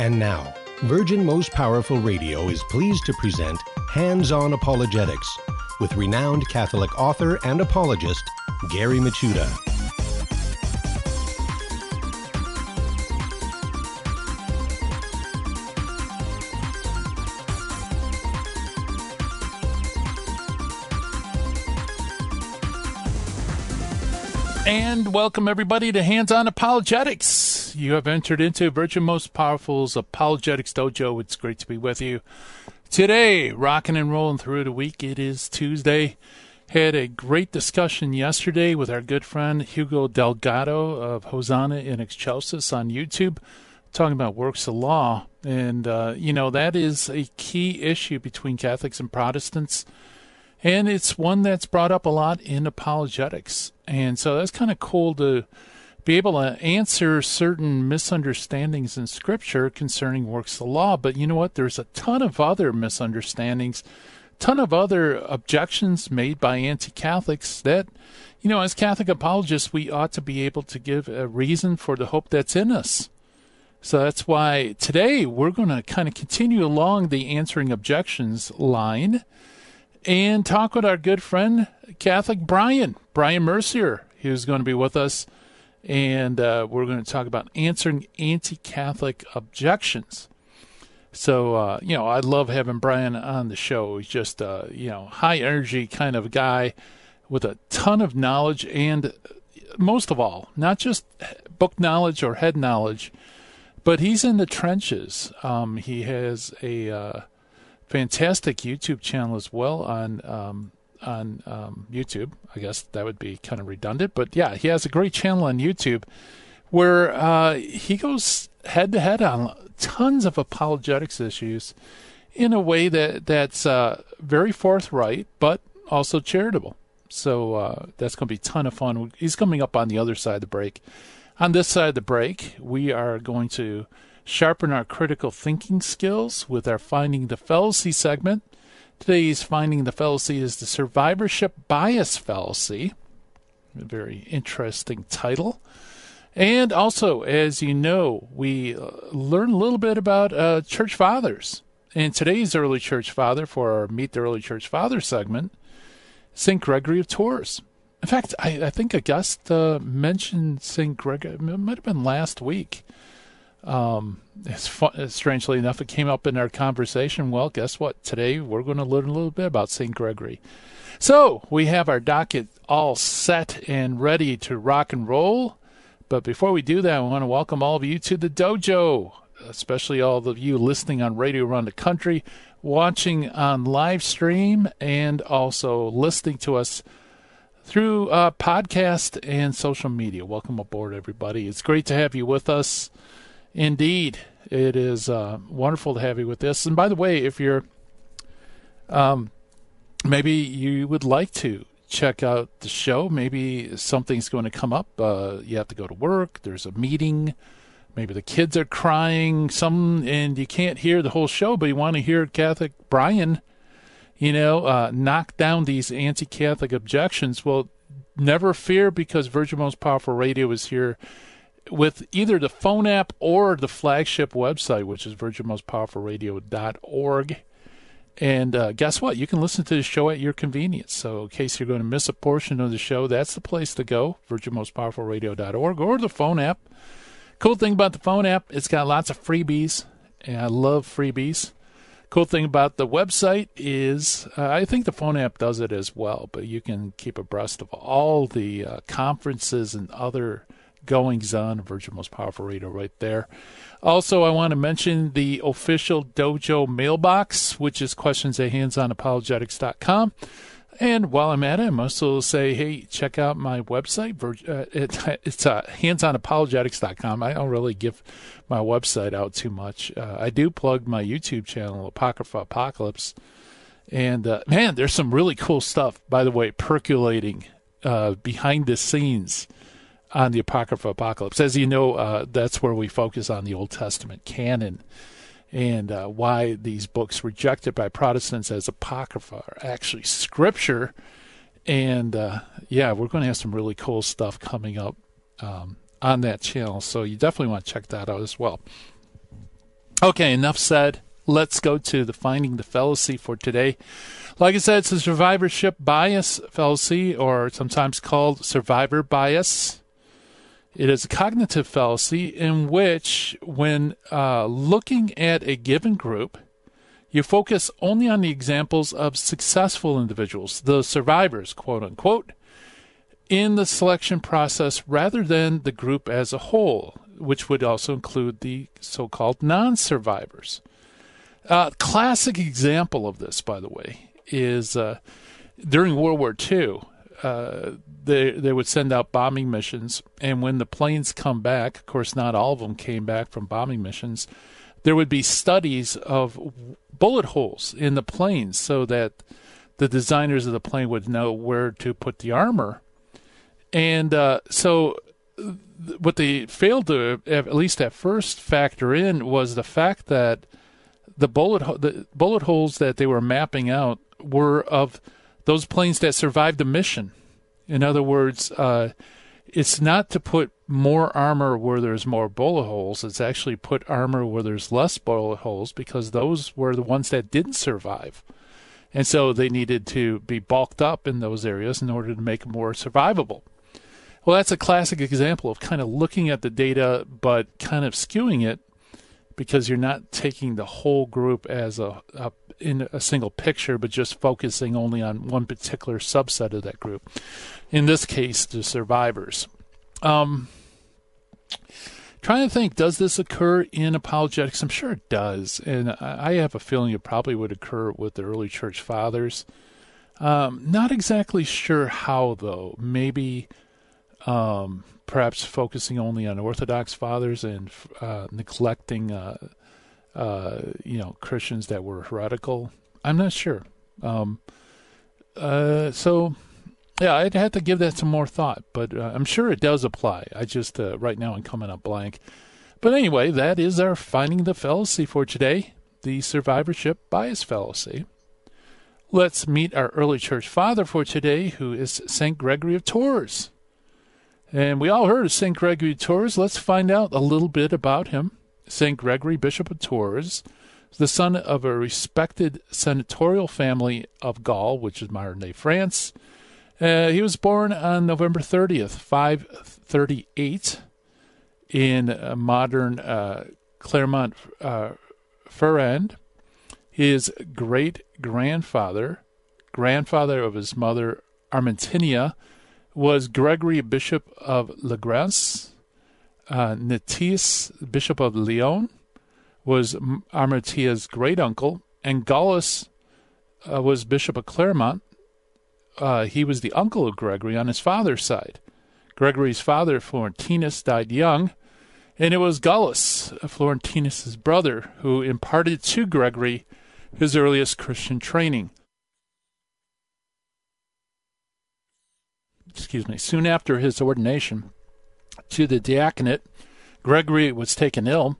And now, Virgin Most Powerful Radio is pleased to present Hands On Apologetics with renowned Catholic author and apologist Gary Michuta. And welcome everybody to Hands On Apologetics. You have entered into Virgin Most Powerful's Apologetics Dojo. It's great to be with you. Today, rocking and rolling through the week. It is Tuesday. Had a great discussion yesterday with our good friend Hugo Delgado of Hosanna in Excelsis on YouTube, talking about works of law. And, uh, you know, that is a key issue between Catholics and Protestants. And it's one that's brought up a lot in apologetics. And so that's kind of cool to be able to answer certain misunderstandings in Scripture concerning works of the law. But you know what? There's a ton of other misunderstandings, ton of other objections made by anti-Catholics that, you know, as Catholic apologists, we ought to be able to give a reason for the hope that's in us. So that's why today we're going to kind of continue along the answering objections line and talk with our good friend Catholic Brian, Brian Mercier, who's going to be with us. And uh, we're going to talk about answering anti Catholic objections. So, uh, you know, I love having Brian on the show. He's just a, you know, high energy kind of guy with a ton of knowledge and most of all, not just book knowledge or head knowledge, but he's in the trenches. Um, he has a uh, fantastic YouTube channel as well on um, on um, YouTube. I guess that would be kind of redundant, but yeah, he has a great channel on YouTube where uh, he goes head to head on tons of apologetics issues in a way that that's uh, very forthright, but also charitable. So uh, that's going to be a ton of fun. He's coming up on the other side of the break. On this side of the break, we are going to sharpen our critical thinking skills with our Finding the Fallacy segment. Today's Finding the Fallacy is the Survivorship Bias Fallacy. A very interesting title. And also, as you know, we uh, learn a little bit about uh, church fathers. And today's early church father for our Meet the Early Church Father segment, St. Gregory of Tours. In fact, I, I think a guest uh, mentioned St. Gregory, it might have been last week. Um, it's fun, strangely enough, it came up in our conversation. Well, guess what? Today we're going to learn a little bit about St. Gregory. So we have our docket all set and ready to rock and roll. But before we do that, I want to welcome all of you to the dojo, especially all of you listening on radio around the country, watching on live stream, and also listening to us through uh, podcast and social media. Welcome aboard, everybody. It's great to have you with us. Indeed, it is uh, wonderful to have you with this. And by the way, if you're, um, maybe you would like to check out the show, maybe something's going to come up. Uh, you have to go to work. There's a meeting. Maybe the kids are crying. Some and you can't hear the whole show, but you want to hear Catholic Brian, you know, uh, knock down these anti-Catholic objections. Well, never fear because Virgin Most Powerful Radio is here with either the phone app or the flagship website, which is virginmostpowerfulradio.org. And uh, guess what? You can listen to the show at your convenience. So, in case you're going to miss a portion of the show, that's the place to go, virginmostpowerfulradio.org or the phone app. Cool thing about the phone app, it's got lots of freebies, and I love freebies. Cool thing about the website is uh, I think the phone app does it as well, but you can keep abreast of all the uh, conferences and other goings on, Virgin Most Powerful Radio right there. Also, I want to mention the official Dojo mailbox, which is questions at handsonapologetics.com. And while I'm at it, I must also say, hey, check out my website. Uh, it's uh, handsonapologetics.com. I don't really give my website out too much. Uh, I do plug my YouTube channel, Apocrypha Apocalypse. And uh, man, there's some really cool stuff, by the way, percolating uh, behind the scenes on the Apocrypha Apocalypse. As you know, uh, that's where we focus on the Old Testament canon and uh, why these books rejected by Protestants as Apocrypha are actually Scripture. And uh, yeah, we're going to have some really cool stuff coming up um, on that channel. So you definitely want to check that out as well. Okay, enough said. Let's go to the finding the fallacy for today. Like I said, it's a survivorship bias fallacy, or sometimes called survivor bias. It is a cognitive fallacy in which, when uh, looking at a given group, you focus only on the examples of successful individuals, the survivors, quote unquote, in the selection process rather than the group as a whole, which would also include the so called non survivors. Uh, classic example of this, by the way, is uh, during World War II. Uh, they they would send out bombing missions, and when the planes come back, of course, not all of them came back from bombing missions. There would be studies of bullet holes in the planes, so that the designers of the plane would know where to put the armor. And uh, so, what they failed to, at least at first, factor in was the fact that the bullet the bullet holes that they were mapping out were of those planes that survived the mission. In other words, uh, it's not to put more armor where there's more bullet holes. It's actually put armor where there's less bullet holes because those were the ones that didn't survive. And so they needed to be bulked up in those areas in order to make them more survivable. Well, that's a classic example of kind of looking at the data but kind of skewing it because you're not taking the whole group as a, a in a single picture, but just focusing only on one particular subset of that group. In this case, the survivors. Um, trying to think, does this occur in apologetics? I'm sure it does, and I have a feeling it probably would occur with the early church fathers. Um, not exactly sure how, though. Maybe um, perhaps focusing only on Orthodox fathers and uh, neglecting, uh, uh, you know, Christians that were heretical. I'm not sure. Um, uh, so, yeah, I'd have to give that some more thought, but uh, I'm sure it does apply. I just uh, right now I'm coming up blank. But anyway, that is our finding the fallacy for today, the survivorship bias fallacy. Let's meet our early church father for today, who is St. Gregory of Tours. And we all heard of St. Gregory of Tours. Let's find out a little bit about him. St. Gregory, Bishop of Tours, the son of a respected senatorial family of Gaul, which is modern day France. Uh, he was born on November 30th, 538, in uh, modern uh, Clermont uh, Ferrand. His great grandfather, grandfather of his mother Armentia, was Gregory, Bishop of Legrance. Uh, Natius, Bishop of Lyon, was Armentia's great uncle, and Gallus uh, was Bishop of Clermont. Uh, he was the uncle of Gregory on his father's side. Gregory's father, Florentinus, died young, and it was Gallus, Florentinus's brother, who imparted to Gregory his earliest Christian training. excuse me, soon after his ordination to the diaconate, Gregory was taken ill,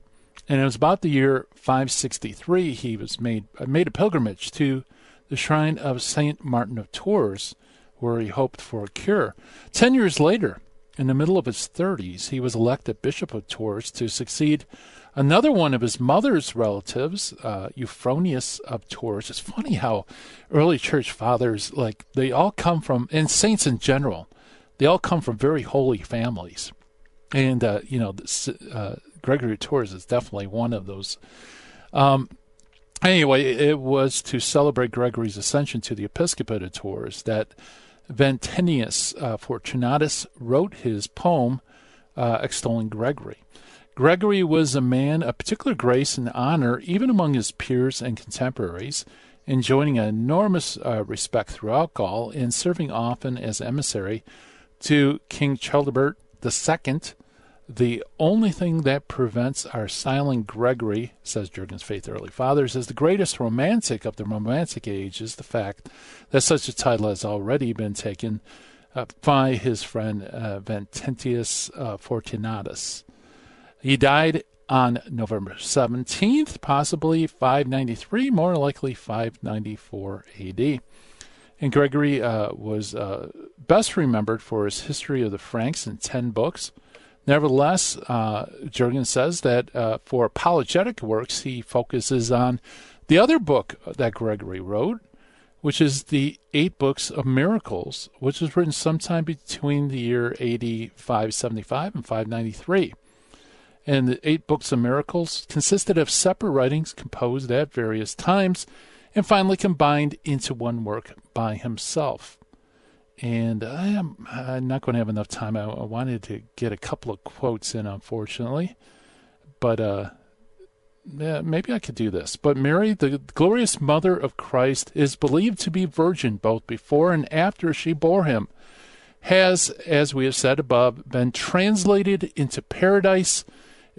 and it was about the year 563 he was made uh, made a pilgrimage to the shrine of Saint Martin of Tours, where he hoped for a cure. Ten years later, in the middle of his 30s, he was elected Bishop of Tours to succeed another one of his mother's relatives, uh, Euphronius of Tours. It's funny how early church fathers, like, they all come from, and saints in general, they all come from very holy families. And, uh, you know, this, uh, Gregory Tours is definitely one of those. Um, anyway, it was to celebrate Gregory's ascension to the episcopate of Tours that Venantius uh, Fortunatus wrote his poem uh, extolling Gregory. Gregory was a man of particular grace and honor, even among his peers and contemporaries, enjoying enormous uh, respect throughout Gaul and serving often as emissary to King Childebert II. The only thing that prevents our silent Gregory, says Jurgen's Faith Early Fathers, as the greatest romantic of the Romantic age is the fact that such a title has already been taken uh, by his friend uh, Venantius uh, Fortunatus. He died on November 17th, possibly 593, more likely 594 AD. And Gregory uh, was uh, best remembered for his history of the Franks in 10 books. Nevertheless, uh, Jurgen says that uh, for apologetic works, he focuses on the other book that Gregory wrote, which is the Eight Books of Miracles, which was written sometime between the year AD 575 and 593. And the Eight Books of Miracles consisted of separate writings composed at various times and finally combined into one work by himself. And I am I'm not going to have enough time. I, I wanted to get a couple of quotes in, unfortunately. But uh, yeah, maybe I could do this. But Mary, the glorious mother of Christ, is believed to be virgin both before and after she bore him, has, as we have said above, been translated into paradise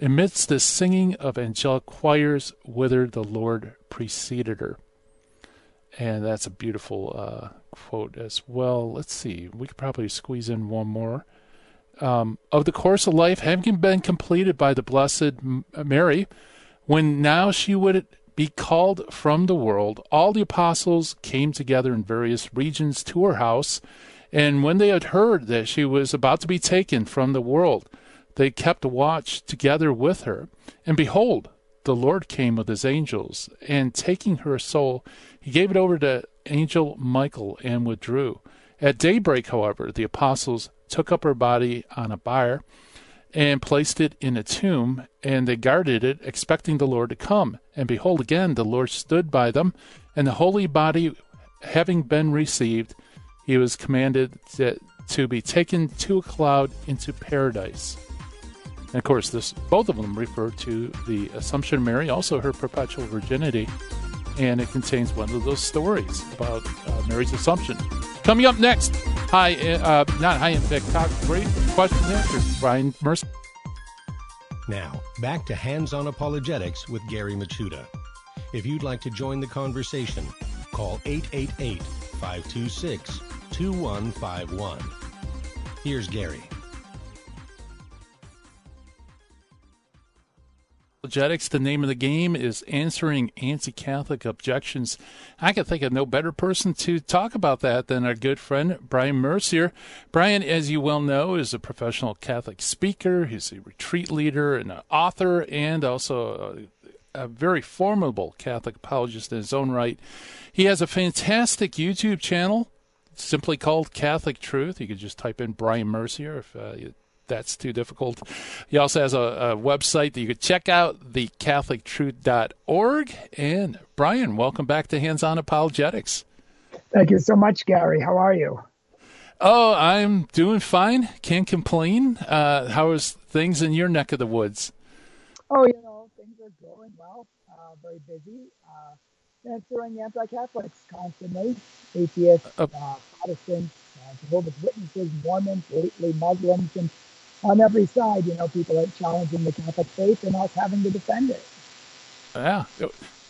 amidst the singing of angelic choirs whither the Lord preceded her. And that's a beautiful uh, quote as well. Let's see, we could probably squeeze in one more. Um, of the course of life having been completed by the Blessed Mary, when now she would be called from the world, all the apostles came together in various regions to her house. And when they had heard that she was about to be taken from the world, they kept watch together with her. And behold, the Lord came with his angels, and taking her soul, he gave it over to angel Michael and withdrew. At daybreak, however, the apostles took up her body on a bier and placed it in a tomb, and they guarded it, expecting the Lord to come. And behold, again, the Lord stood by them, and the holy body having been received, he was commanded to, to be taken to a cloud into paradise. And of course, this both of them refer to the Assumption of Mary, also her perpetual virginity, and it contains one of those stories about uh, Mary's Assumption. Coming up next, high, uh, not high impact talk, great question and answers. Brian Mercier. Now, back to Hands on Apologetics with Gary Michuta. If you'd like to join the conversation, call 888 526 2151. Here's Gary. Apologetics, the name of the game is answering anti Catholic objections. I can think of no better person to talk about that than our good friend Brian Mercier. Brian, as you well know, is a professional Catholic speaker, he's a retreat leader and an author, and also a, a very formidable Catholic apologist in his own right. He has a fantastic YouTube channel simply called Catholic Truth. You could just type in Brian Mercier if uh, you that's too difficult. He also has a, a website that you could check out, thecatholictruth.org. And Brian, welcome back to Hands On Apologetics. Thank you so much, Gary. How are you? Oh, I'm doing fine. Can't complain. Uh, how is things in your neck of the woods? Oh, you know, things are going well. Uh, very busy. Uh, answering the anti-Catholics constantly, atheists, uh, uh Protestants, uh, Jehovah's Witnesses, Mormons, lately Muslims, and on every side, you know, people are challenging the Catholic faith and us having to defend it. Yeah.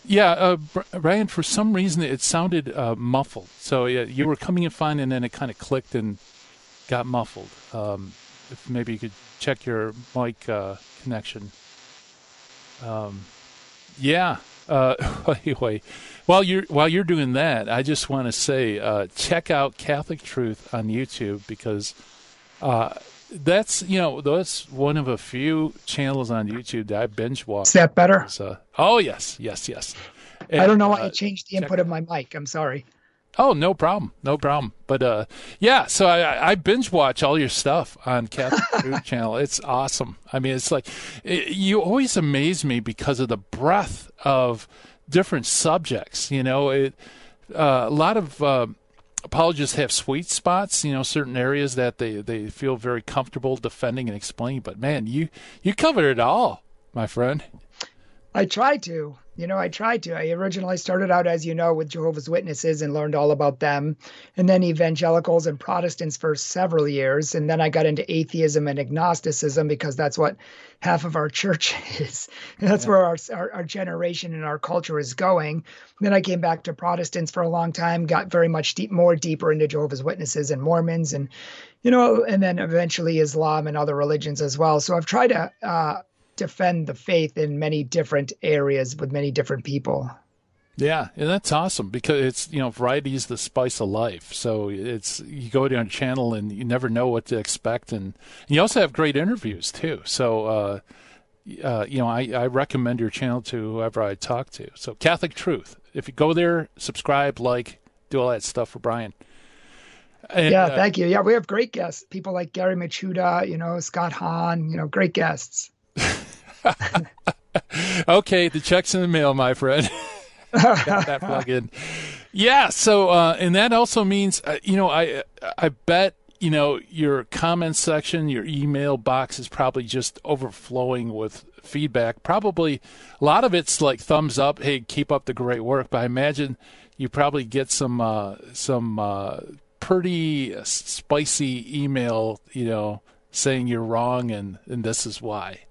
Yeah, uh, Brian, for some reason it sounded uh, muffled. So yeah, you were coming in fine and then it kind of clicked and got muffled. Um, if maybe you could check your mic uh, connection. Um, yeah. Uh, anyway, while you're while you're doing that, I just want to say uh, check out Catholic Truth on YouTube because uh, that's you know that's one of a few channels on YouTube that I binge watch. Is that better? So, oh yes, yes, yes. And, I don't know why uh, I changed the input of my mic. I'm sorry. Oh, no problem, no problem. But uh, yeah, so I, I binge watch all your stuff on Catholic Truth Channel. It's awesome. I mean, it's like it, you always amaze me because of the breadth of different subjects. You know, it uh, a lot of uh, apologists have sweet spots, you know, certain areas that they, they feel very comfortable defending and explaining. But man, you you covered it all, my friend. I try to. You know, I tried to. I originally started out, as you know, with Jehovah's Witnesses and learned all about them, and then evangelicals and Protestants for several years. And then I got into atheism and agnosticism because that's what half of our church is. And that's yeah. where our, our, our generation and our culture is going. then I came back to Protestants for a long time, got very much deep, more deeper into Jehovah's Witnesses and Mormons, and you know, and then eventually Islam and other religions as well. So I've tried to. Uh, defend the faith in many different areas with many different people. Yeah, and that's awesome because it's you know variety is the spice of life. So it's you go to a channel and you never know what to expect, and, you also have great interviews too. So uh, uh, you know I, I recommend your channel to whoever I talk to. So Catholic Truth, if you go there, subscribe, like, do all that stuff for Brian. And, yeah, uh, thank you. Yeah, we have great guests. People like Gary Michuta, you know, Scott Hahn, you know, great guests. okay, the check's in the mail, my friend. Got that plug in. Yeah. So, uh, and that also means, uh, you know, I I bet you know your comment section, your email box is probably just overflowing with feedback. Probably a lot of it's like thumbs up. Hey, keep up the great work. But I imagine you probably get some uh, some uh, pretty spicy email, you know, saying you're wrong and and this is why.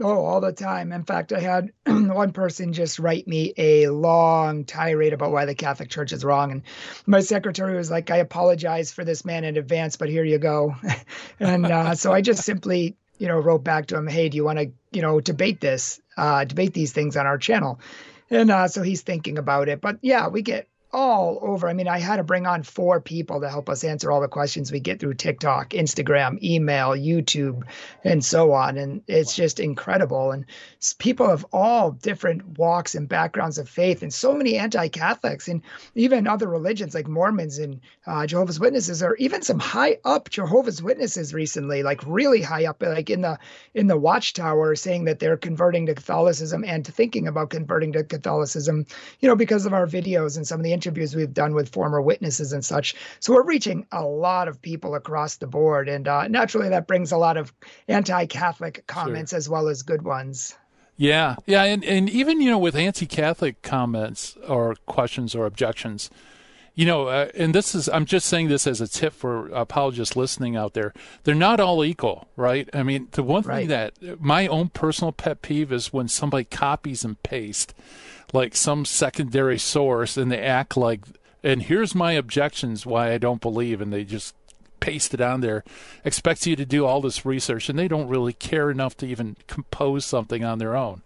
Oh, all the time. In fact, I had one person just write me a long tirade about why the Catholic Church is wrong. And my secretary was like, I apologize for this man in advance, but here you go. and uh, so I just simply, you know, wrote back to him, Hey, do you want to, you know, debate this, uh, debate these things on our channel? And uh, so he's thinking about it. But yeah, we get all over. I mean, I had to bring on four people to help us answer all the questions we get through TikTok, Instagram, email, YouTube, and so on. And it's just incredible. And people of all different walks and backgrounds of faith, and so many anti Catholics, and even other religions like Mormons and uh, Jehovah's Witnesses, or even some high up Jehovah's Witnesses recently, like really high up, like in the in the Watchtower, saying that they're converting to Catholicism and thinking about converting to Catholicism, you know, because of our videos and some of the interviews we've done with former witnesses and such. So we're reaching a lot of people across the board. And uh, naturally, that brings a lot of anti Catholic comments sure. as well as good ones. Yeah. Yeah. And, and even, you know, with anti Catholic comments or questions or objections, you know, uh, and this is, I'm just saying this as a tip for apologists listening out there. They're not all equal, right? I mean, the one right. thing that my own personal pet peeve is when somebody copies and pastes like some secondary source and they act like and here's my objections why I don't believe and they just paste it on there expects you to do all this research and they don't really care enough to even compose something on their own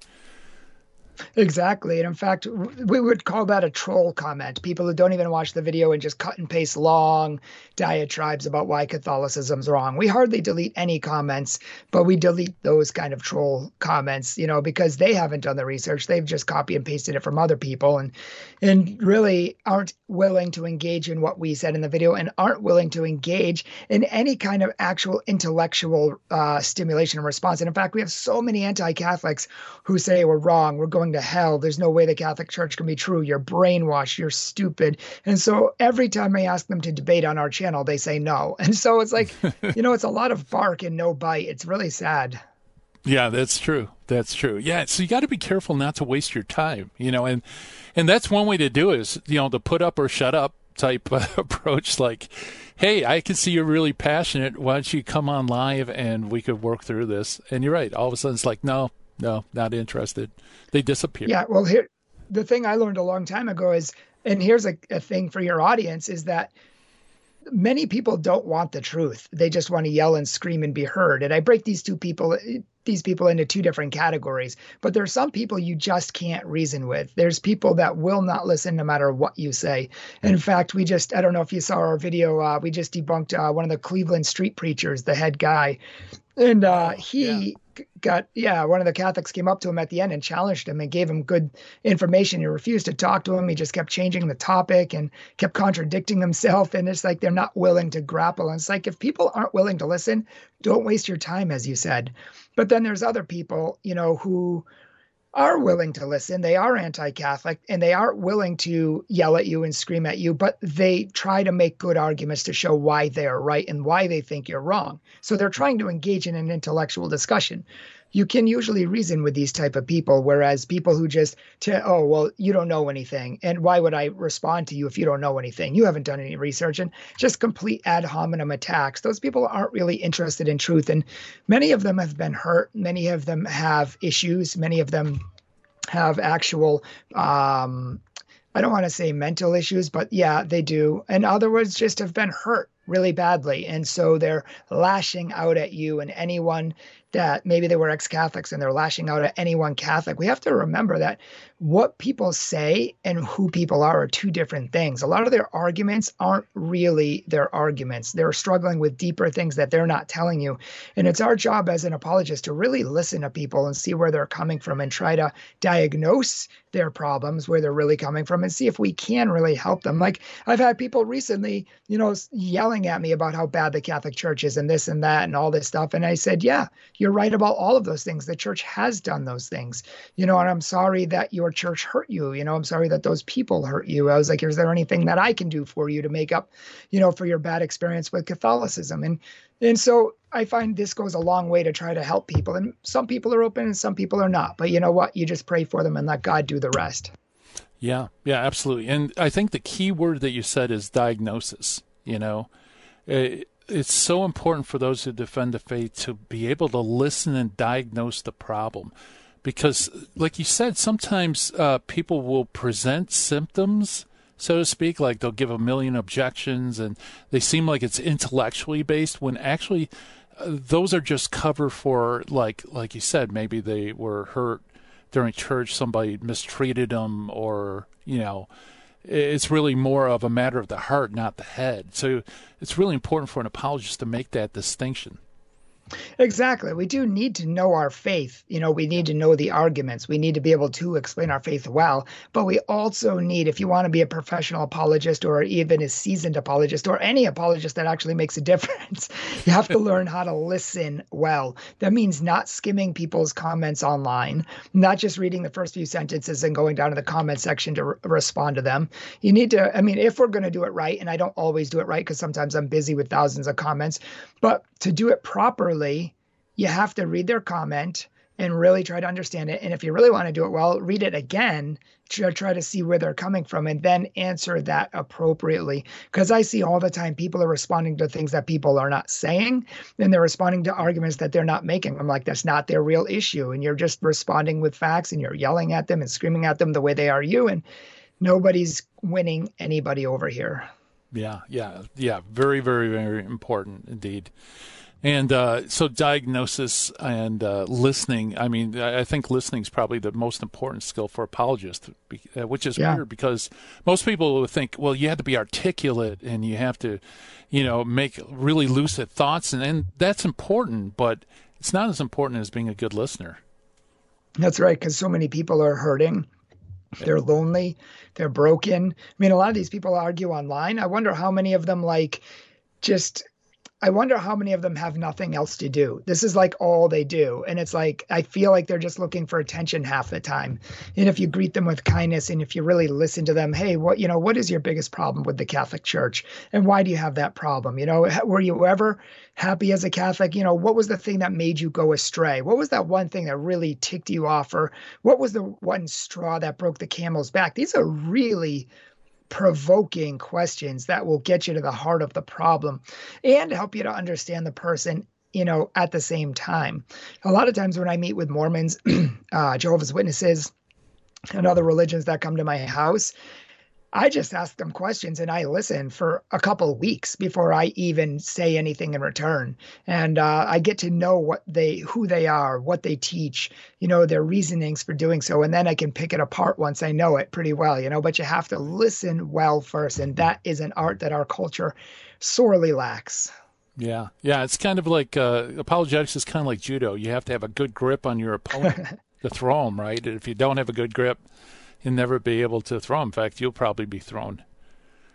Exactly. And in fact, we would call that a troll comment. People who don't even watch the video and just cut and paste long diatribes about why Catholicism's wrong. We hardly delete any comments, but we delete those kind of troll comments, you know, because they haven't done the research. They've just copy and pasted it from other people and and really aren't willing to engage in what we said in the video and aren't willing to engage in any kind of actual intellectual uh, stimulation and response. And in fact, we have so many anti-Catholics who say we're wrong, we're going going to hell. There's no way the Catholic Church can be true. You're brainwashed. You're stupid. And so every time I ask them to debate on our channel, they say no. And so it's like, you know, it's a lot of bark and no bite. It's really sad. Yeah, that's true. That's true. Yeah, so you got to be careful not to waste your time, you know, and and that's one way to do it is, you know, the put up or shut up type approach like, "Hey, I can see you're really passionate. Why don't you come on live and we could work through this?" And you're right. All of a sudden it's like, "No, no, not interested. They disappear. Yeah. Well, here, the thing I learned a long time ago is, and here's a, a thing for your audience is that many people don't want the truth. They just want to yell and scream and be heard. And I break these two people these people into two different categories. But there are some people you just can't reason with. There's people that will not listen no matter what you say. And in fact, we just I don't know if you saw our video. Uh, we just debunked uh, one of the Cleveland street preachers, the head guy, and uh, he. Yeah got yeah one of the catholics came up to him at the end and challenged him and gave him good information. He refused to talk to him. He just kept changing the topic and kept contradicting himself. And it's like they're not willing to grapple. And it's like if people aren't willing to listen don't waste your time as you said. But then there's other people you know who are willing to listen. They are anti Catholic and they aren't willing to yell at you and scream at you, but they try to make good arguments to show why they are right and why they think you're wrong. So they're trying to engage in an intellectual discussion you can usually reason with these type of people whereas people who just tell oh well you don't know anything and why would i respond to you if you don't know anything you haven't done any research and just complete ad hominem attacks those people aren't really interested in truth and many of them have been hurt many of them have issues many of them have actual um, I don't want to say mental issues, but yeah, they do. And other words, just have been hurt really badly. And so they're lashing out at you and anyone that maybe they were ex-Catholics and they're lashing out at anyone Catholic. We have to remember that what people say and who people are are two different things. A lot of their arguments aren't really their arguments. They're struggling with deeper things that they're not telling you. And it's our job as an apologist to really listen to people and see where they're coming from and try to diagnose their problems, where they're really coming from, and see if we can really help them. Like I've had people recently, you know, yelling at me about how bad the Catholic Church is and this and that and all this stuff. And I said, yeah, you're right about all of those things. The church has done those things, you know, and I'm sorry that your church hurt you. You know, I'm sorry that those people hurt you. I was like, is there anything that I can do for you to make up, you know, for your bad experience with Catholicism? And and so I find this goes a long way to try to help people. And some people are open and some people are not. But you know what? You just pray for them and let God do the rest. Yeah, yeah, absolutely. And I think the key word that you said is diagnosis. You know, eh, it's so important for those who defend the faith to be able to listen and diagnose the problem. Because, like you said, sometimes uh, people will present symptoms, so to speak, like they'll give a million objections and they seem like it's intellectually based when actually uh, those are just cover for, like, like you said, maybe they were hurt during church, somebody mistreated them, or, you know, it's really more of a matter of the heart, not the head. So it's really important for an apologist to make that distinction. Exactly. We do need to know our faith. You know, we need to know the arguments. We need to be able to explain our faith well. But we also need, if you want to be a professional apologist or even a seasoned apologist or any apologist that actually makes a difference, you have to learn how to listen well. That means not skimming people's comments online, not just reading the first few sentences and going down to the comment section to re- respond to them. You need to, I mean, if we're going to do it right, and I don't always do it right because sometimes I'm busy with thousands of comments, but to do it properly, you have to read their comment and really try to understand it. And if you really want to do it well, read it again to try to see where they're coming from and then answer that appropriately. Because I see all the time people are responding to things that people are not saying and they're responding to arguments that they're not making. I'm like, that's not their real issue. And you're just responding with facts and you're yelling at them and screaming at them the way they are you. And nobody's winning anybody over here. Yeah, yeah, yeah. Very, very, very important indeed. And uh, so, diagnosis and uh, listening. I mean, I think listening is probably the most important skill for apologists, uh, which is yeah. weird because most people would think, well, you have to be articulate and you have to, you know, make really lucid thoughts, and, and that's important, but it's not as important as being a good listener. That's right, because so many people are hurting they're lonely, they're broken. I mean, a lot of these people argue online. I wonder how many of them like just I wonder how many of them have nothing else to do. This is like all they do. And it's like, I feel like they're just looking for attention half the time. And if you greet them with kindness and if you really listen to them, hey, what, you know, what is your biggest problem with the Catholic Church? And why do you have that problem? You know, were you ever happy as a Catholic? You know, what was the thing that made you go astray? What was that one thing that really ticked you off? Or what was the one straw that broke the camel's back? These are really provoking questions that will get you to the heart of the problem and help you to understand the person you know at the same time. A lot of times when i meet with mormons uh, jehovah's witnesses and other religions that come to my house I just ask them questions and I listen for a couple of weeks before I even say anything in return. And uh, I get to know what they, who they are, what they teach, you know, their reasonings for doing so. And then I can pick it apart once I know it pretty well, you know. But you have to listen well first, and that is an art that our culture sorely lacks. Yeah, yeah, it's kind of like uh, apologetics is kind of like judo. You have to have a good grip on your opponent to throw them, right? If you don't have a good grip, you'll never be able to throw. In fact, you'll probably be thrown.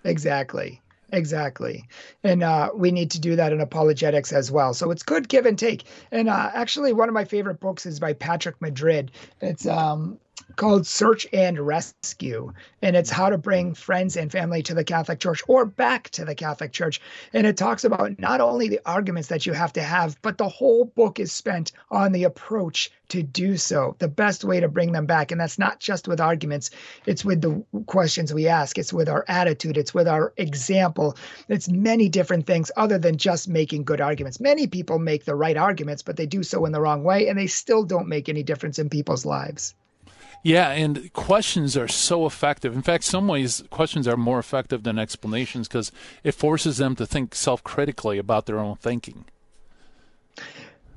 Exactly. Exactly. And uh, we need to do that in apologetics as well. So it's good give and take. And uh, actually, one of my favorite books is by Patrick Madrid. It's um, called Search and Rescue. And it's how to bring friends and family to the Catholic Church or back to the Catholic Church. And it talks about not only the arguments that you have to have, but the whole book is spent on the approach to do so, the best way to bring them back. And that's not just with arguments, it's with the questions we ask, it's with our attitude, it's with our example. It's many different things other than just making good arguments. Many people make the right arguments, but they do so in the wrong way, and they still don't make any difference in people's lives. Yeah, and questions are so effective. In fact, some ways questions are more effective than explanations because it forces them to think self-critically about their own thinking.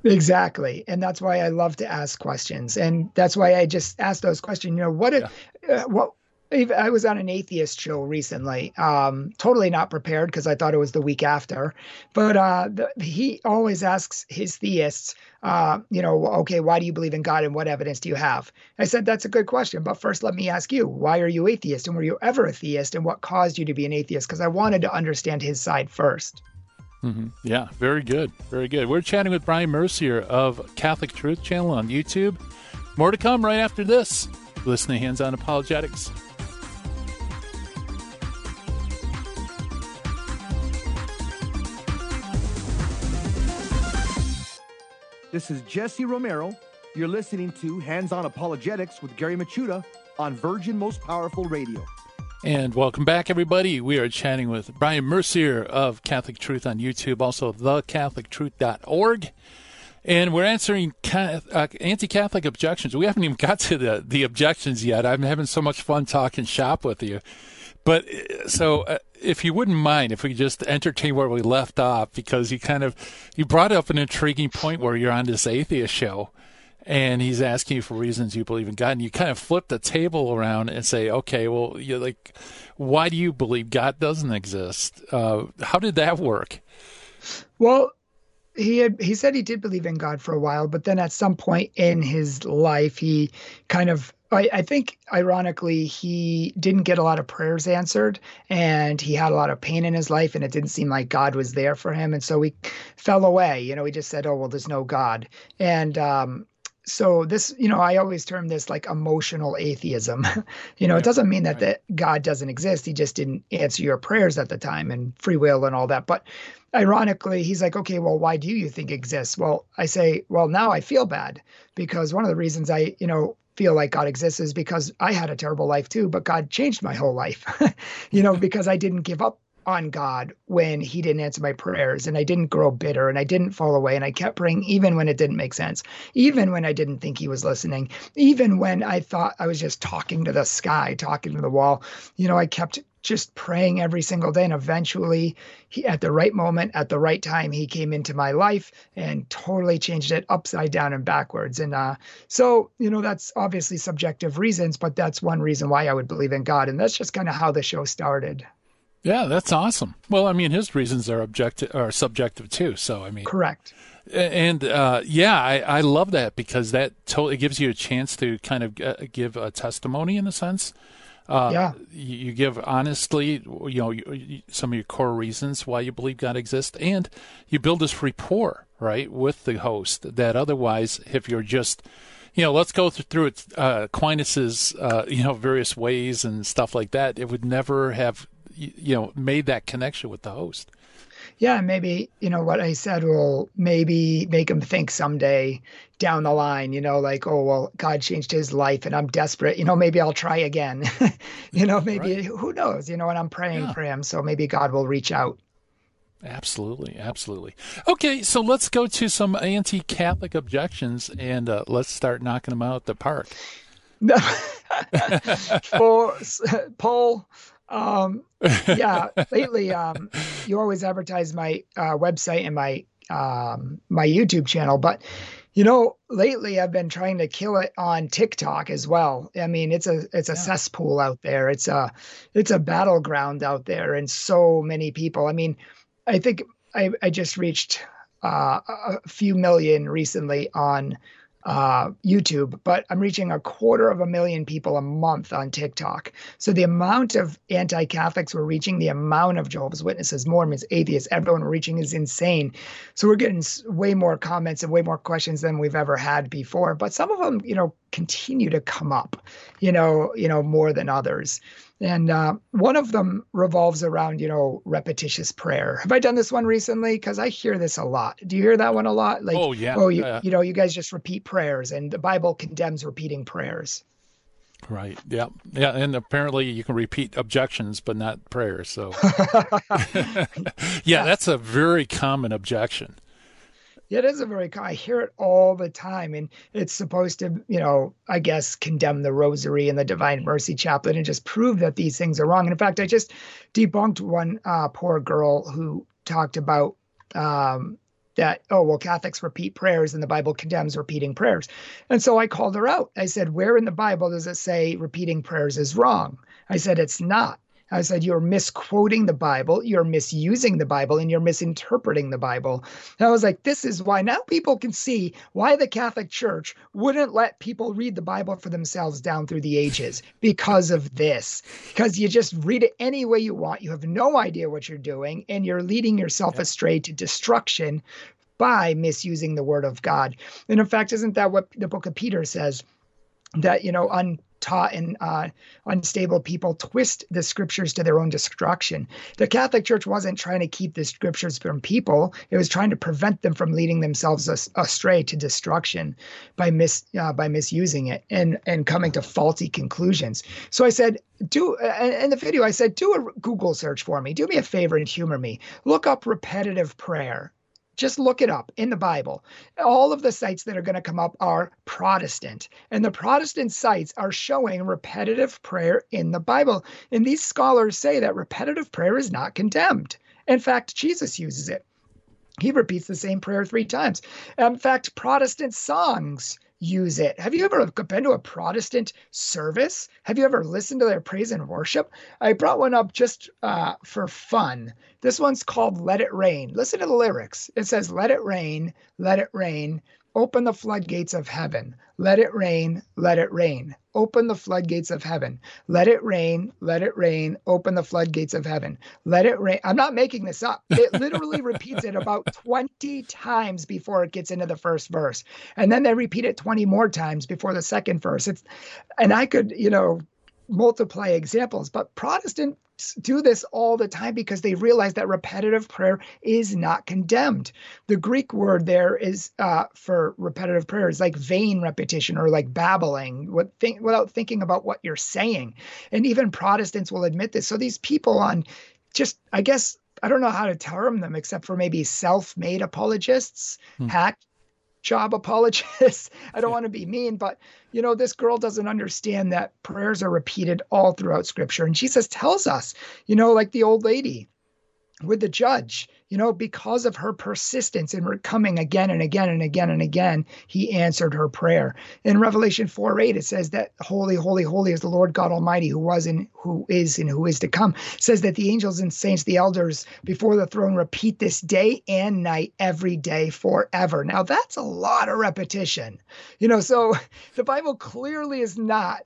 Exactly. And that's why I love to ask questions. And that's why I just ask those questions. You know, what if, yeah. uh, what, I was on an atheist show recently, um, totally not prepared because I thought it was the week after. But uh, the, he always asks his theists, uh, you know, okay, why do you believe in God and what evidence do you have? I said, that's a good question. But first, let me ask you, why are you atheist? And were you ever a theist? And what caused you to be an atheist? Because I wanted to understand his side 1st mm-hmm. Yeah, very good. Very good. We're chatting with Brian Mercier of Catholic Truth Channel on YouTube. More to come right after this. Listen to Hands On Apologetics. This is Jesse Romero. You're listening to Hands On Apologetics with Gary Michuta on Virgin Most Powerful Radio. And welcome back, everybody. We are chatting with Brian Mercier of Catholic Truth on YouTube, also thecatholictruth.org. And we're answering uh, anti-Catholic objections. We haven't even got to the, the objections yet. I'm having so much fun talking shop with you. But uh, so uh, if you wouldn't mind, if we just entertain where we left off, because you kind of you brought up an intriguing point where you're on this atheist show, and he's asking you for reasons you believe in God, and you kind of flip the table around and say, okay, well, you're like, why do you believe God doesn't exist? Uh, how did that work? Well, he had he said he did believe in God for a while, but then at some point in his life, he kind of I, I, think, ironically, he didn't get a lot of prayers answered and he had a lot of pain in his life, and it didn't seem like God was there for him. And so he fell away. You know, he just said, Oh, well, there's no God. And, um, so this you know i always term this like emotional atheism. You know yeah, it doesn't mean that right. that god doesn't exist. He just didn't answer your prayers at the time and free will and all that. But ironically he's like okay well why do you think exists? Well i say well now i feel bad because one of the reasons i you know feel like God exists is because I had a terrible life too, but God changed my whole life, you know, because I didn't give up on God when he didn't answer my prayers and I didn't grow bitter and I didn't fall away and I kept praying even when it didn't make sense, even when I didn't think he was listening, even when I thought I was just talking to the sky, talking to the wall. You know, I kept just praying every single day and eventually he at the right moment at the right time he came into my life and totally changed it upside down and backwards. And uh, so you know that's obviously subjective reasons but that's one reason why i would believe in god. And that's just kind of how the show started yeah that's awesome. Well i mean his reasons are objective are subjective too so i mean. Correct. And uh, yeah, I, I, love that because that totally gives you a chance to kind of uh, give a testimony in a sense. Uh, yeah. You, you, give honestly, you know, you, some of your core reasons why you believe God exists, and you build this rapport, right, with the host that otherwise, if you're just, you know, let's go through it, uh, Aquinas's, uh, you know, various ways and stuff like that, it would never have, you know, made that connection with the host yeah, maybe, you know, what I said will maybe make him think someday down the line, you know, like, oh, well, God changed his life and I'm desperate. You know, maybe I'll try again. you know, maybe, right. who knows, you know, and I'm praying yeah. for him. So maybe God will reach out. Absolutely, absolutely. Okay, so let's go to some anti-Catholic objections and uh, let's start knocking them out the park. for Paul, um, yeah, lately, um, you always advertise my uh, website and my um, my YouTube channel, but you know, lately I've been trying to kill it on TikTok as well. I mean, it's a it's a yeah. cesspool out there. It's a it's a battleground out there, and so many people. I mean, I think I I just reached uh, a few million recently on uh, YouTube, but I'm reaching a quarter of a million people a month on TikTok. So the amount of anti Catholics we're reaching, the amount of Jehovah's Witnesses, Mormons, atheists, everyone we're reaching is insane. So we're getting way more comments and way more questions than we've ever had before. But some of them, you know, continue to come up, you know, you know, more than others. And uh, one of them revolves around, you know, repetitious prayer. Have I done this one recently? Because I hear this a lot. Do you hear that one a lot? Like, oh yeah, oh, you, yeah. you know, you guys just repeat prayers, and the Bible condemns repeating prayers. Right. Yeah. Yeah. And apparently you can repeat objections, but not prayers. So, yeah, that's a very common objection. It is a very, I hear it all the time. And it's supposed to, you know, I guess condemn the rosary and the Divine Mercy Chaplet and just prove that these things are wrong. And in fact, I just debunked one uh, poor girl who talked about um, that, oh, well, Catholics repeat prayers and the Bible condemns repeating prayers. And so I called her out. I said, Where in the Bible does it say repeating prayers is wrong? I said, It's not. I said, You're misquoting the Bible, you're misusing the Bible, and you're misinterpreting the Bible. And I was like, This is why now people can see why the Catholic Church wouldn't let people read the Bible for themselves down through the ages because of this. Because you just read it any way you want. You have no idea what you're doing, and you're leading yourself astray to destruction by misusing the word of God. And in fact, isn't that what the book of Peter says? That, you know, untaught and uh, unstable people twist the scriptures to their own destruction. The Catholic Church wasn't trying to keep the scriptures from people; it was trying to prevent them from leading themselves astray to destruction by mis uh, by misusing it and and coming to faulty conclusions. So I said, do in the video I said, do a Google search for me. Do me a favor and humor me. Look up repetitive prayer just look it up in the Bible. All of the sites that are going to come up are Protestant, and the Protestant sites are showing repetitive prayer in the Bible. And these scholars say that repetitive prayer is not condemned. In fact, Jesus uses it. He repeats the same prayer three times. In fact, Protestant songs use it. Have you ever been to a Protestant service? Have you ever listened to their praise and worship? I brought one up just uh, for fun. This one's called Let It Rain. Listen to the lyrics. It says, Let it rain, let it rain, Open the floodgates of heaven. Let it rain, let it rain. Open the floodgates of heaven. Let it rain, let it rain. Open the floodgates of heaven. Let it rain. I'm not making this up. It literally repeats it about 20 times before it gets into the first verse. And then they repeat it 20 more times before the second verse. It's and I could, you know, multiply examples, but Protestant do this all the time because they realize that repetitive prayer is not condemned. The Greek word there is uh, for repetitive prayer is like vain repetition or like babbling what think, without thinking about what you're saying. And even Protestants will admit this. So these people on just, I guess, I don't know how to term them except for maybe self-made apologists, hmm. hack job apologists. I don't want to be mean, but you know, this girl doesn't understand that prayers are repeated all throughout scripture. And Jesus tells us, you know, like the old lady with the judge, you know, because of her persistence in coming again and again and again and again, he answered her prayer. In Revelation 4 8, it says that holy, holy, holy is the Lord God Almighty, who was and who is and who is to come. It says that the angels and saints, the elders before the throne repeat this day and night, every day forever. Now, that's a lot of repetition. You know, so the Bible clearly is not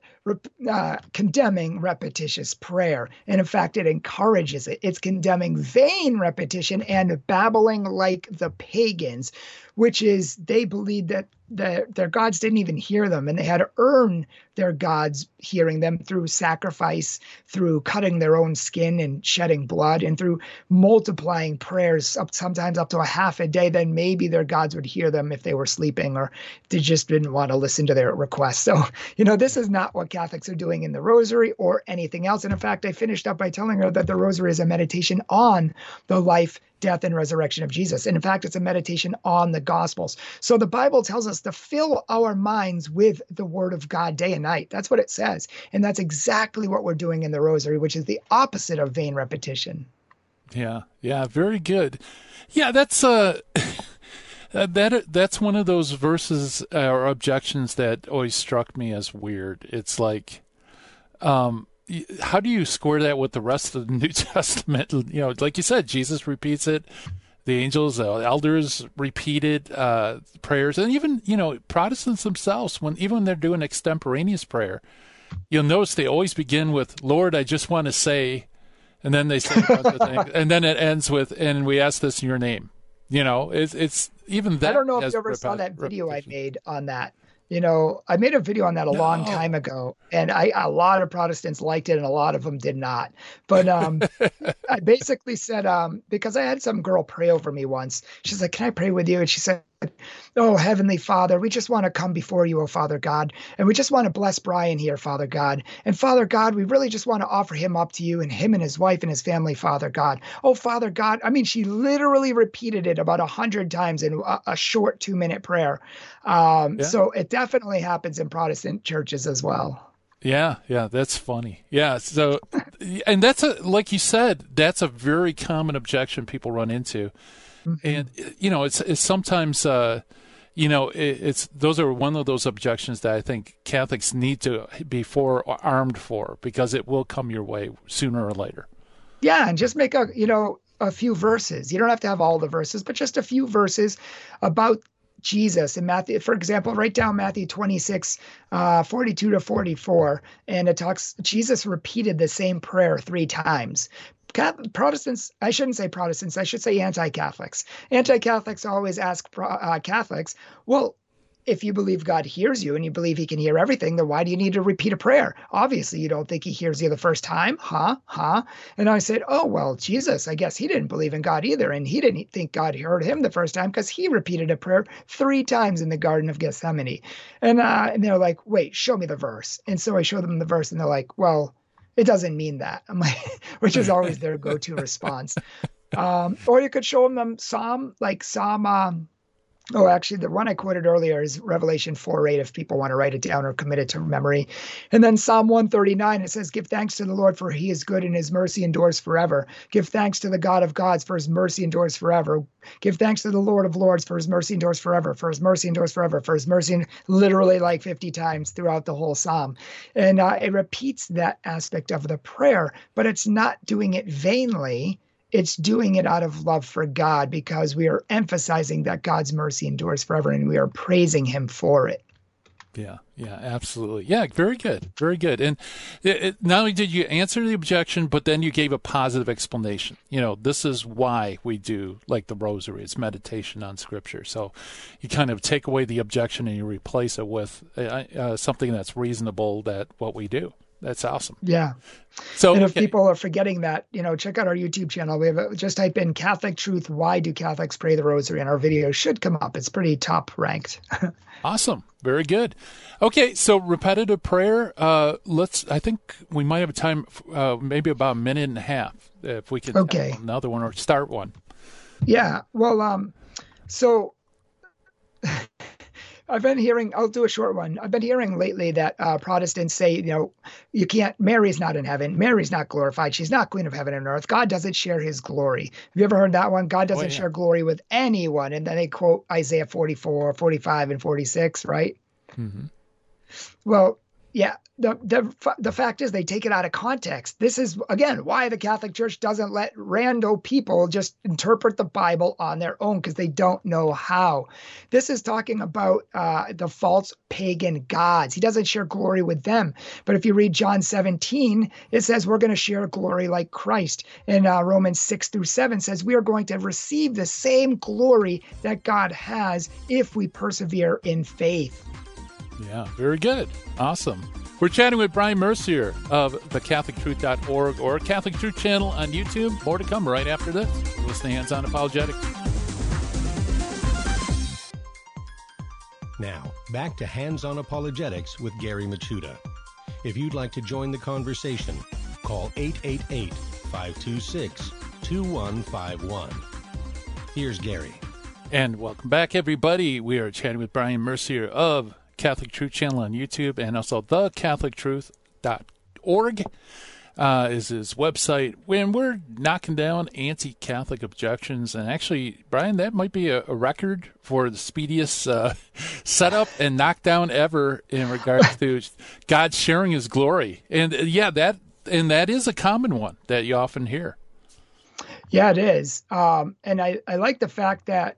uh, condemning repetitious prayer. And in fact, it encourages it. It's condemning vain repetition and babbling like the pagans, which is they believed that the, their gods didn't even hear them and they had to earn their gods hearing them through sacrifice, through cutting their own skin and shedding blood, and through multiplying prayers up sometimes up to a half a day. Then maybe their gods would hear them if they were sleeping or they just didn't want to listen to their requests. So, you know, this is not what Catholics are doing in the Rosary or anything else. And in fact, I finished up by telling her that the Rosary is a meditation on the life death and resurrection of Jesus. And in fact, it's a meditation on the Gospels. So the Bible tells us to fill our minds with the Word of God day and night. That's what it says. And that's exactly what we're doing in the Rosary, which is the opposite of vain repetition. Yeah, yeah, very good. Yeah, that's uh that that's one of those verses uh, or objections that always struck me as weird. It's like um how do you square that with the rest of the New Testament? You know, like you said, Jesus repeats it. The angels, the elders repeated uh, prayers, and even you know Protestants themselves, when even when they're doing extemporaneous prayer, you'll notice they always begin with "Lord, I just want to say," and then they say, and then it ends with, "And we ask this in Your name." You know, it's it's even that. I don't know if you ever saw that video. I made on that you know, I made a video on that a no. long time ago, and I a lot of Protestants liked it, and a lot of them did not. But um, I basically said um, because I had some girl pray over me once. She's like, "Can I pray with you?" And she said, Oh, Heavenly Father, we just want to come before you, oh Father God. And we just want to bless Brian here, Father God. And Father God, we really just want to offer him up to you and him and his wife and his family, Father God. Oh, Father God. I mean, she literally repeated it about a hundred times in a, a short two minute prayer. Um, yeah. So it definitely happens in Protestant churches as well. Yeah, yeah, that's funny. Yeah, so and that's a like you said, that's a very common objection people run into. Mm-hmm. And you know, it's it's sometimes uh you know, it, it's those are one of those objections that I think Catholics need to be for armed for because it will come your way sooner or later. Yeah, and just make a you know a few verses. You don't have to have all the verses, but just a few verses about Jesus in Matthew, for example, write down Matthew 26, uh, 42 to 44, and it talks, Jesus repeated the same prayer three times. Protestants, I shouldn't say Protestants, I should say anti Catholics. Anti Catholics always ask uh, Catholics, well, if you believe God hears you and you believe he can hear everything, then why do you need to repeat a prayer? Obviously, you don't think he hears you the first time, huh? Huh? And I said, oh, well, Jesus, I guess he didn't believe in God either. And he didn't think God heard him the first time because he repeated a prayer three times in the Garden of Gethsemane. And, uh, and they're like, wait, show me the verse. And so I show them the verse and they're like, well, it doesn't mean that. I'm like, which is always their go to response. Um, or you could show them Psalm, like Psalm. Um, Oh, actually, the one I quoted earlier is Revelation 4 8, if people want to write it down or commit it to memory. And then Psalm 139, it says, Give thanks to the Lord, for he is good and his mercy endures forever. Give thanks to the God of gods, for his mercy endures forever. Give thanks to the Lord of lords, for his mercy endures forever, for his mercy endures forever, for his mercy, literally like 50 times throughout the whole psalm. And uh, it repeats that aspect of the prayer, but it's not doing it vainly it's doing it out of love for God because we are emphasizing that God's mercy endures forever and we are praising him for it. Yeah, yeah, absolutely. Yeah, very good, very good. And it, it, not only did you answer the objection, but then you gave a positive explanation. You know, this is why we do like the rosary. It's meditation on Scripture. So you kind of take away the objection and you replace it with uh, uh, something that's reasonable. That what we do. That's awesome. Yeah. So, and if okay. people are forgetting that, you know, check out our YouTube channel. We have a, just type in Catholic Truth. Why do Catholics pray the Rosary? And our video should come up. It's pretty top ranked. awesome. Very good. Okay, so repetitive prayer. Uh, let's. I think we might have a time, uh, maybe about a minute and a half, if we can. Okay. Another one or start one. Yeah. Well, um, so I've been hearing, I'll do a short one. I've been hearing lately that uh, Protestants say, you know, you can't, Mary's not in heaven. Mary's not glorified. She's not queen of heaven and earth. God doesn't share his glory. Have you ever heard that one? God doesn't oh, yeah. share glory with anyone. And then they quote Isaiah 44, 45, and 46, right? Mm-hmm. Well, yeah, the, the the fact is they take it out of context. This is again why the Catholic Church doesn't let rando people just interpret the Bible on their own because they don't know how. This is talking about uh, the false pagan gods. He doesn't share glory with them. But if you read John 17, it says we're going to share glory like Christ. And uh, Romans 6 through 7 says we are going to receive the same glory that God has if we persevere in faith. Yeah, very good. Awesome. We're chatting with Brian Mercier of thecatholictruth.org or Catholic Truth channel on YouTube. More to come right after this. Listen to Hands On Apologetics. Now, back to Hands On Apologetics with Gary Michuta. If you'd like to join the conversation, call 888 526 2151. Here's Gary. And welcome back, everybody. We are chatting with Brian Mercier of Catholic Truth channel on YouTube and also thecatholictruth.org uh, is his website. When we're knocking down anti Catholic objections, and actually, Brian, that might be a, a record for the speediest uh, setup and knockdown ever in regards to God sharing his glory. And uh, yeah, that and that is a common one that you often hear. Yeah, it is. Um, and I, I like the fact that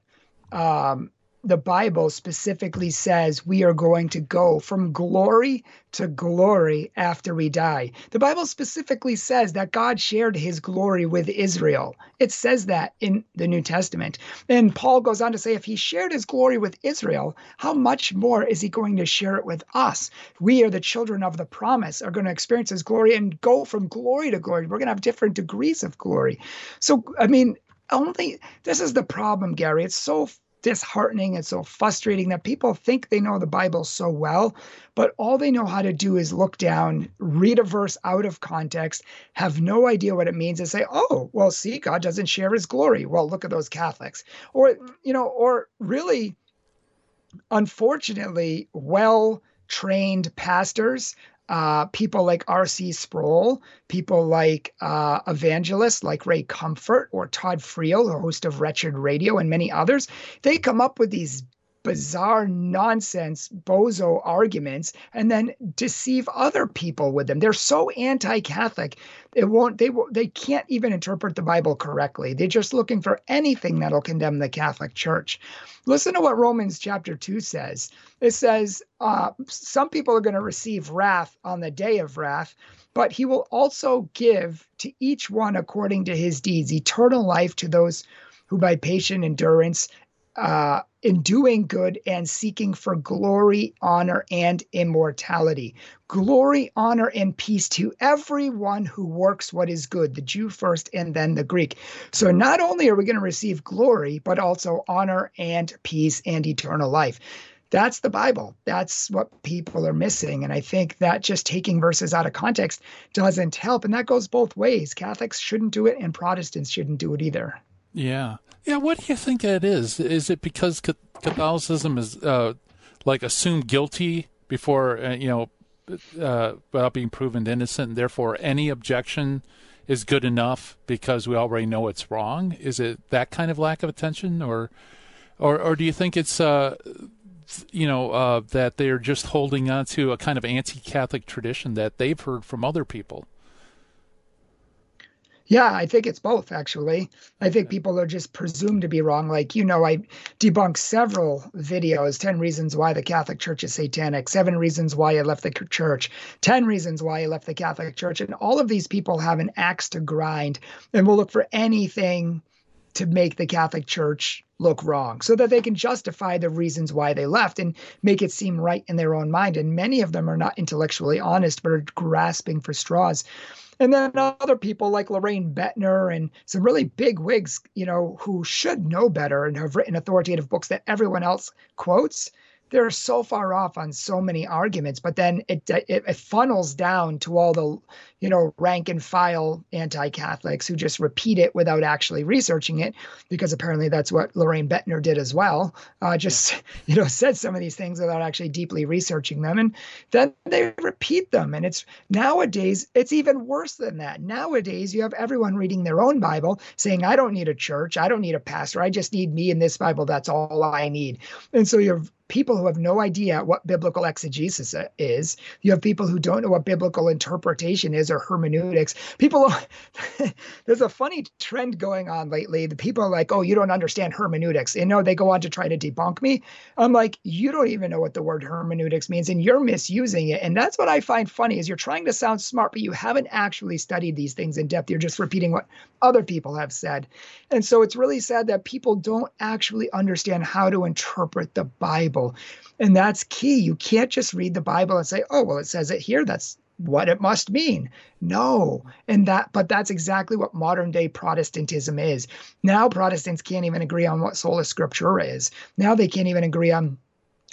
um, the Bible specifically says we are going to go from glory to glory after we die. The Bible specifically says that God shared his glory with Israel. It says that in the New Testament. And Paul goes on to say if he shared his glory with Israel, how much more is he going to share it with us? We are the children of the promise, are going to experience his glory and go from glory to glory. We're going to have different degrees of glory. So, I mean, only this is the problem, Gary. It's so disheartening and so frustrating that people think they know the Bible so well, but all they know how to do is look down, read a verse out of context, have no idea what it means, and say, oh, well, see, God doesn't share his glory. Well, look at those Catholics. Or, you know, or really, unfortunately, well trained pastors uh, people like R.C. Sproul, people like uh, evangelists like Ray Comfort or Todd Friel, the host of Wretched Radio, and many others, they come up with these bizarre nonsense bozo arguments and then deceive other people with them. They're so anti-catholic it won't they they can't even interpret the bible correctly. They're just looking for anything that'll condemn the catholic church. Listen to what romans chapter 2 says. It says uh, some people are going to receive wrath on the day of wrath but he will also give to each one according to his deeds eternal life to those who by patient endurance uh, in doing good and seeking for glory, honor, and immortality. Glory, honor, and peace to everyone who works what is good, the Jew first and then the Greek. So not only are we going to receive glory, but also honor and peace and eternal life. That's the Bible. That's what people are missing. And I think that just taking verses out of context doesn't help. And that goes both ways. Catholics shouldn't do it, and Protestants shouldn't do it either. Yeah. Yeah. What do you think it is? Is it because Catholicism is uh, like assumed guilty before, uh, you know, uh, without being proven innocent, and therefore any objection is good enough because we already know it's wrong? Is it that kind of lack of attention, or, or, or do you think it's, uh, you know, uh, that they're just holding on to a kind of anti-Catholic tradition that they've heard from other people? Yeah, I think it's both, actually. I think people are just presumed to be wrong. Like, you know, I debunked several videos 10 reasons why the Catholic Church is satanic, seven reasons why I left the church, 10 reasons why I left the Catholic Church. And all of these people have an axe to grind and will look for anything to make the Catholic Church look wrong so that they can justify the reasons why they left and make it seem right in their own mind. And many of them are not intellectually honest, but are grasping for straws. And then other people like Lorraine Boettner and some really big wigs, you know, who should know better and have written authoritative books that everyone else quotes they're so far off on so many arguments, but then it, it, it funnels down to all the you know rank and file anti-Catholics who just repeat it without actually researching it, because apparently that's what lorraine Boettner did as well. Uh, just you know said some of these things without actually deeply researching them, and then they repeat them. And it's nowadays it's even worse than that. Nowadays you have everyone reading their own Bible saying, "I don't need a church, I don't need a pastor, I just need me and this Bible. That's all I need." And so you have people who have no idea what biblical exegesis is. You have people who don't know what biblical interpretation is or hermeneutics. People, there's a funny trend going on lately. The people are like, oh, you don't understand hermeneutics. You know, they go on to try to debunk me. I'm like, you don't even know what the word hermeneutics means and you're misusing it. And that's what I find funny is you're trying to sound smart, but you haven't actually studied these things in depth. You're just repeating what other people have said. And so it's really sad that people don't actually understand how to interpret the Bible. And that's key. You can't just read the Bible and say, oh, well, it says it here. That's what it must mean. No. And that, but that's exactly what modern day Protestantism is. Now, Protestants can't even agree on what sola scriptura is. Now, they can't even agree on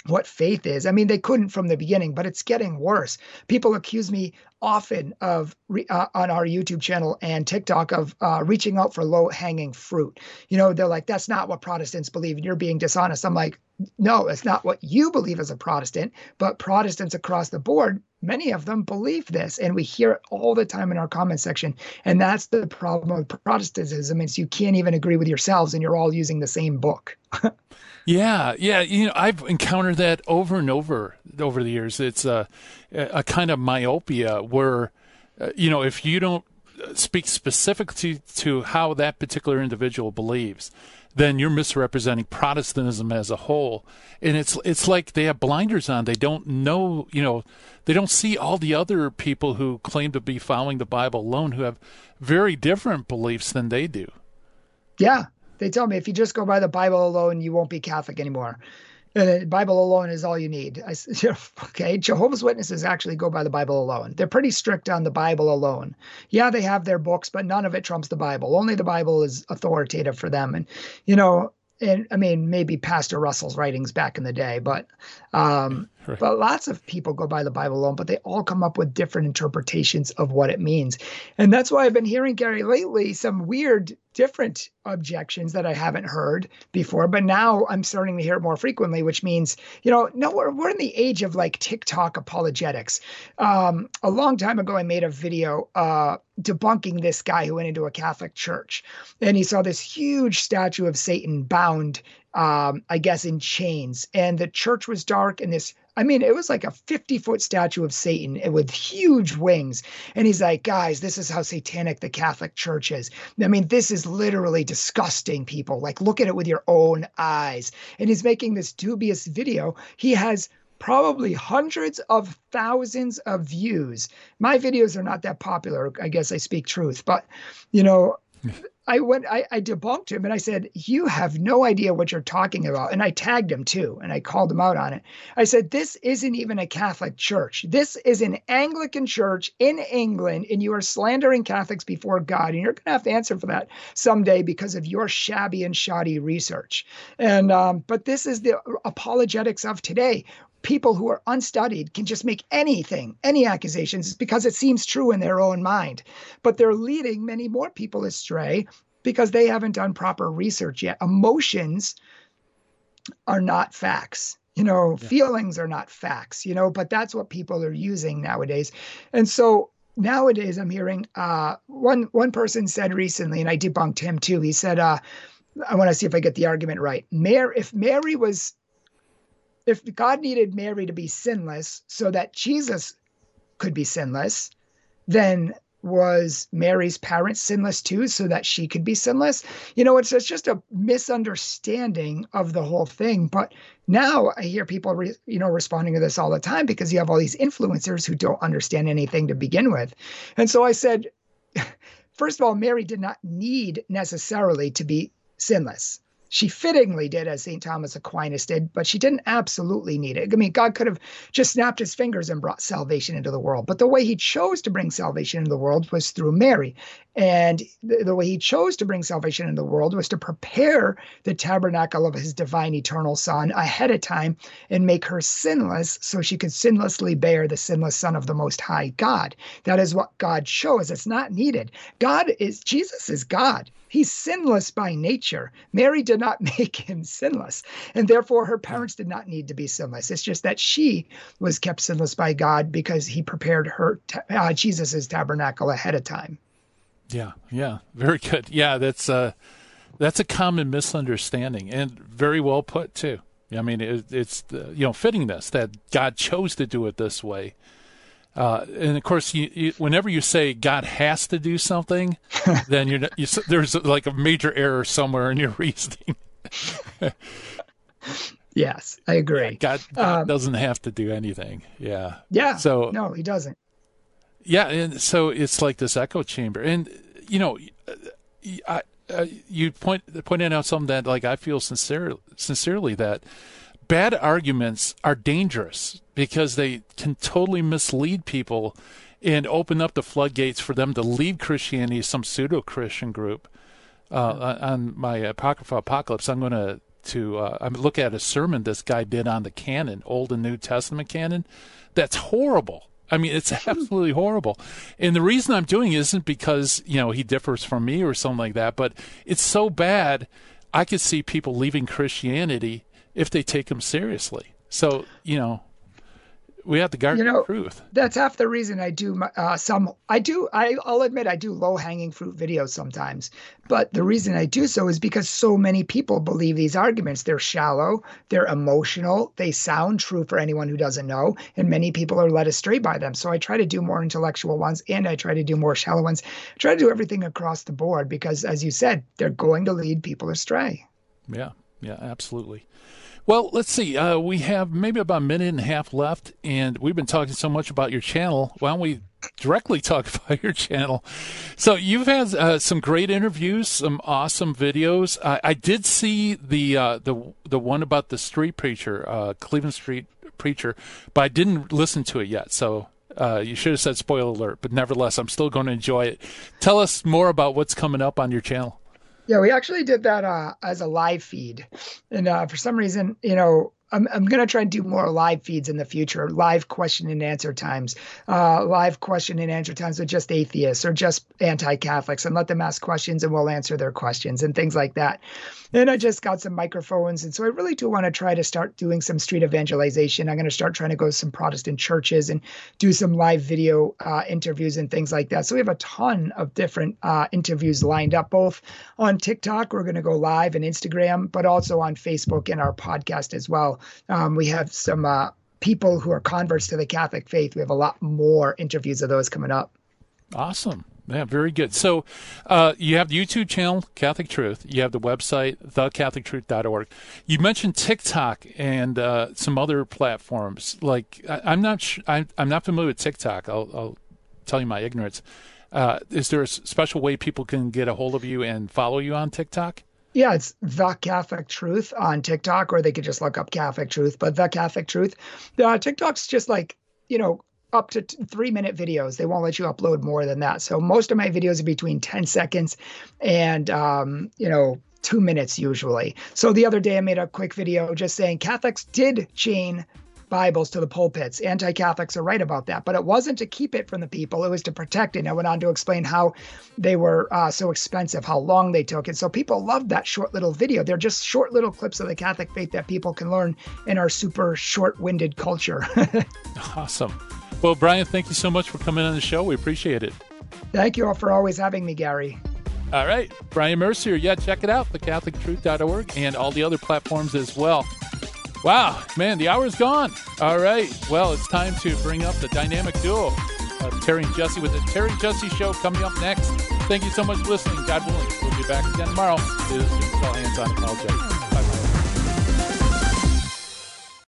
what faith is. I mean, they couldn't from the beginning, but it's getting worse. People accuse me often of uh, on our YouTube channel and TikTok of uh, reaching out for low hanging fruit. You know, they're like, that's not what Protestants believe, and you're being dishonest. I'm like, no, it's not what you believe as a Protestant, but Protestants across the board, many of them believe this, and we hear it all the time in our comment section. And that's the problem with Protestantism is you can't even agree with yourselves, and you're all using the same book. Yeah, yeah. You know, I've encountered that over and over over the years. It's a, a kind of myopia where, uh, you know, if you don't speak specifically to how that particular individual believes, then you're misrepresenting Protestantism as a whole. And it's it's like they have blinders on. They don't know, you know, they don't see all the other people who claim to be following the Bible alone who have very different beliefs than they do. Yeah, they tell me if you just go by the Bible alone, you won't be Catholic anymore. Uh, Bible alone is all you need. I, okay, Jehovah's Witnesses actually go by the Bible alone. They're pretty strict on the Bible alone. Yeah, they have their books, but none of it trumps the Bible. Only the Bible is authoritative for them. And you know, and I mean maybe Pastor Russell's writings back in the day, but um, right. but lots of people go by the Bible alone, but they all come up with different interpretations of what it means, and that's why I've been hearing Gary lately some weird different objections that I haven't heard before, but now I'm starting to hear it more frequently, which means, you know, no, we're, we're in the age of like TikTok apologetics. Um, a long time ago, I made a video uh, debunking this guy who went into a Catholic church and he saw this huge statue of Satan bound um, I guess, in chains. And the church was dark, and this I mean, it was like a 50 foot statue of Satan with huge wings. And he's like, guys, this is how satanic the Catholic Church is. I mean, this is literally disgusting, people. Like, look at it with your own eyes. And he's making this dubious video. He has probably hundreds of thousands of views. My videos are not that popular. I guess I speak truth, but you know, I went, I, I debunked him and I said, You have no idea what you're talking about. And I tagged him too, and I called him out on it. I said, This isn't even a Catholic church. This is an Anglican church in England, and you are slandering Catholics before God. And you're going to have to answer for that someday because of your shabby and shoddy research. And, um, but this is the apologetics of today people who are unstudied can just make anything, any accusations, because it seems true in their own mind. But they're leading many more people astray because they haven't done proper research yet. Emotions are not facts. You know, yeah. feelings are not facts, you know, but that's what people are using nowadays. And so nowadays I'm hearing uh, one one person said recently, and I debunked him too. He said, uh, I want to see if I get the argument right. Mary, if Mary was if God needed Mary to be sinless so that Jesus could be sinless, then was Mary's parents sinless too, so that she could be sinless? You know, it's, it's just a misunderstanding of the whole thing. But now I hear people, re, you know, responding to this all the time because you have all these influencers who don't understand anything to begin with. And so I said, first of all, Mary did not need necessarily to be sinless. She fittingly did as St. Thomas Aquinas did, but she didn't absolutely need it. I mean, God could have just snapped his fingers and brought salvation into the world. But the way he chose to bring salvation into the world was through Mary. And the, the way he chose to bring salvation into the world was to prepare the tabernacle of his divine eternal Son ahead of time and make her sinless so she could sinlessly bear the sinless Son of the Most High God. That is what God chose. It's not needed. God is, Jesus is God. He's sinless by nature. Mary did not make him sinless, and therefore her parents did not need to be sinless. It's just that she was kept sinless by God because he prepared her, uh, Jesus's tabernacle ahead of time. Yeah, yeah, very good. Yeah, that's uh, that's a common misunderstanding, and very well put too. I mean, it, it's the, you know fittingness that God chose to do it this way, uh, and of course, you, you, whenever you say God has to do something, then you're you, there's like a major error somewhere in your reasoning. yes, I agree. Yeah, God, God um, doesn't have to do anything. Yeah. Yeah. So no, he doesn't. Yeah, and so it's like this echo chamber, and you know, I, uh, you point pointed out something that like I feel sincere, sincerely that bad arguments are dangerous because they can totally mislead people and open up the floodgates for them to leave Christianity, some pseudo Christian group. Uh, on my Apocrypha Apocalypse, I'm going to to uh, look at a sermon this guy did on the canon, Old and New Testament canon. That's horrible. I mean, it's absolutely horrible. And the reason I'm doing it isn't because you know he differs from me or something like that, but it's so bad. I could see people leaving Christianity if they take him seriously. So you know, we have to guard you know, the truth. That's half the reason I do uh, some. I do. I, I'll admit I do low hanging fruit videos sometimes, but the reason I do so is because so many people believe these arguments. They're shallow. They're emotional. They sound true for anyone who doesn't know, and many people are led astray by them. So I try to do more intellectual ones, and I try to do more shallow ones. I try to do everything across the board because, as you said, they're going to lead people astray. Yeah. Yeah. Absolutely. Well, let's see. Uh, we have maybe about a minute and a half left, and we've been talking so much about your channel. Why don't we directly talk about your channel? So you've had uh, some great interviews, some awesome videos. I, I did see the uh, the the one about the street preacher, uh, Cleveland Street preacher, but I didn't listen to it yet. So uh, you should have said spoiler alert, but nevertheless, I'm still going to enjoy it. Tell us more about what's coming up on your channel. Yeah, we actually did that uh, as a live feed, and uh, for some reason, you know, I'm, I'm going to try and do more live feeds in the future, live question and answer times, uh, live question and answer times with just atheists or just anti Catholics and let them ask questions and we'll answer their questions and things like that. And I just got some microphones. And so I really do want to try to start doing some street evangelization. I'm going to start trying to go to some Protestant churches and do some live video uh, interviews and things like that. So we have a ton of different uh, interviews lined up, both on TikTok, we're going to go live, and Instagram, but also on Facebook and our podcast as well. Um, we have some uh, people who are converts to the Catholic faith. We have a lot more interviews of those coming up. Awesome. Yeah, very good. So uh, you have the YouTube channel, Catholic Truth. You have the website, thecatholictruth.org. You mentioned TikTok and uh, some other platforms. Like I, am not, sh- I, am not familiar with TikTok. I'll, I'll, tell you my ignorance. Uh, is there a special way people can get a hold of you and follow you on TikTok? Yeah, it's the Catholic Truth on TikTok, or they could just look up Catholic Truth. But the Catholic Truth, uh, TikTok's just like you know up to t- three minute videos. They won't let you upload more than that. So most of my videos are between ten seconds and um, you know two minutes usually. So the other day I made a quick video just saying Catholics did chain Bibles to the pulpits. Anti Catholics are right about that. But it wasn't to keep it from the people, it was to protect it. And I went on to explain how they were uh, so expensive, how long they took. And so people loved that short little video. They're just short little clips of the Catholic faith that people can learn in our super short winded culture. awesome. Well, Brian, thank you so much for coming on the show. We appreciate it. Thank you all for always having me, Gary. All right. Brian Mercier. Yeah, check it out, thecatholictruth.org and all the other platforms as well. Wow, man, the hour's gone. All right. Well, it's time to bring up the dynamic duo of Terry and Jesse with the Terry Jesse Show coming up next. Thank you so much for listening. God willing, we'll be back again tomorrow. It is All Hands on Apologetics.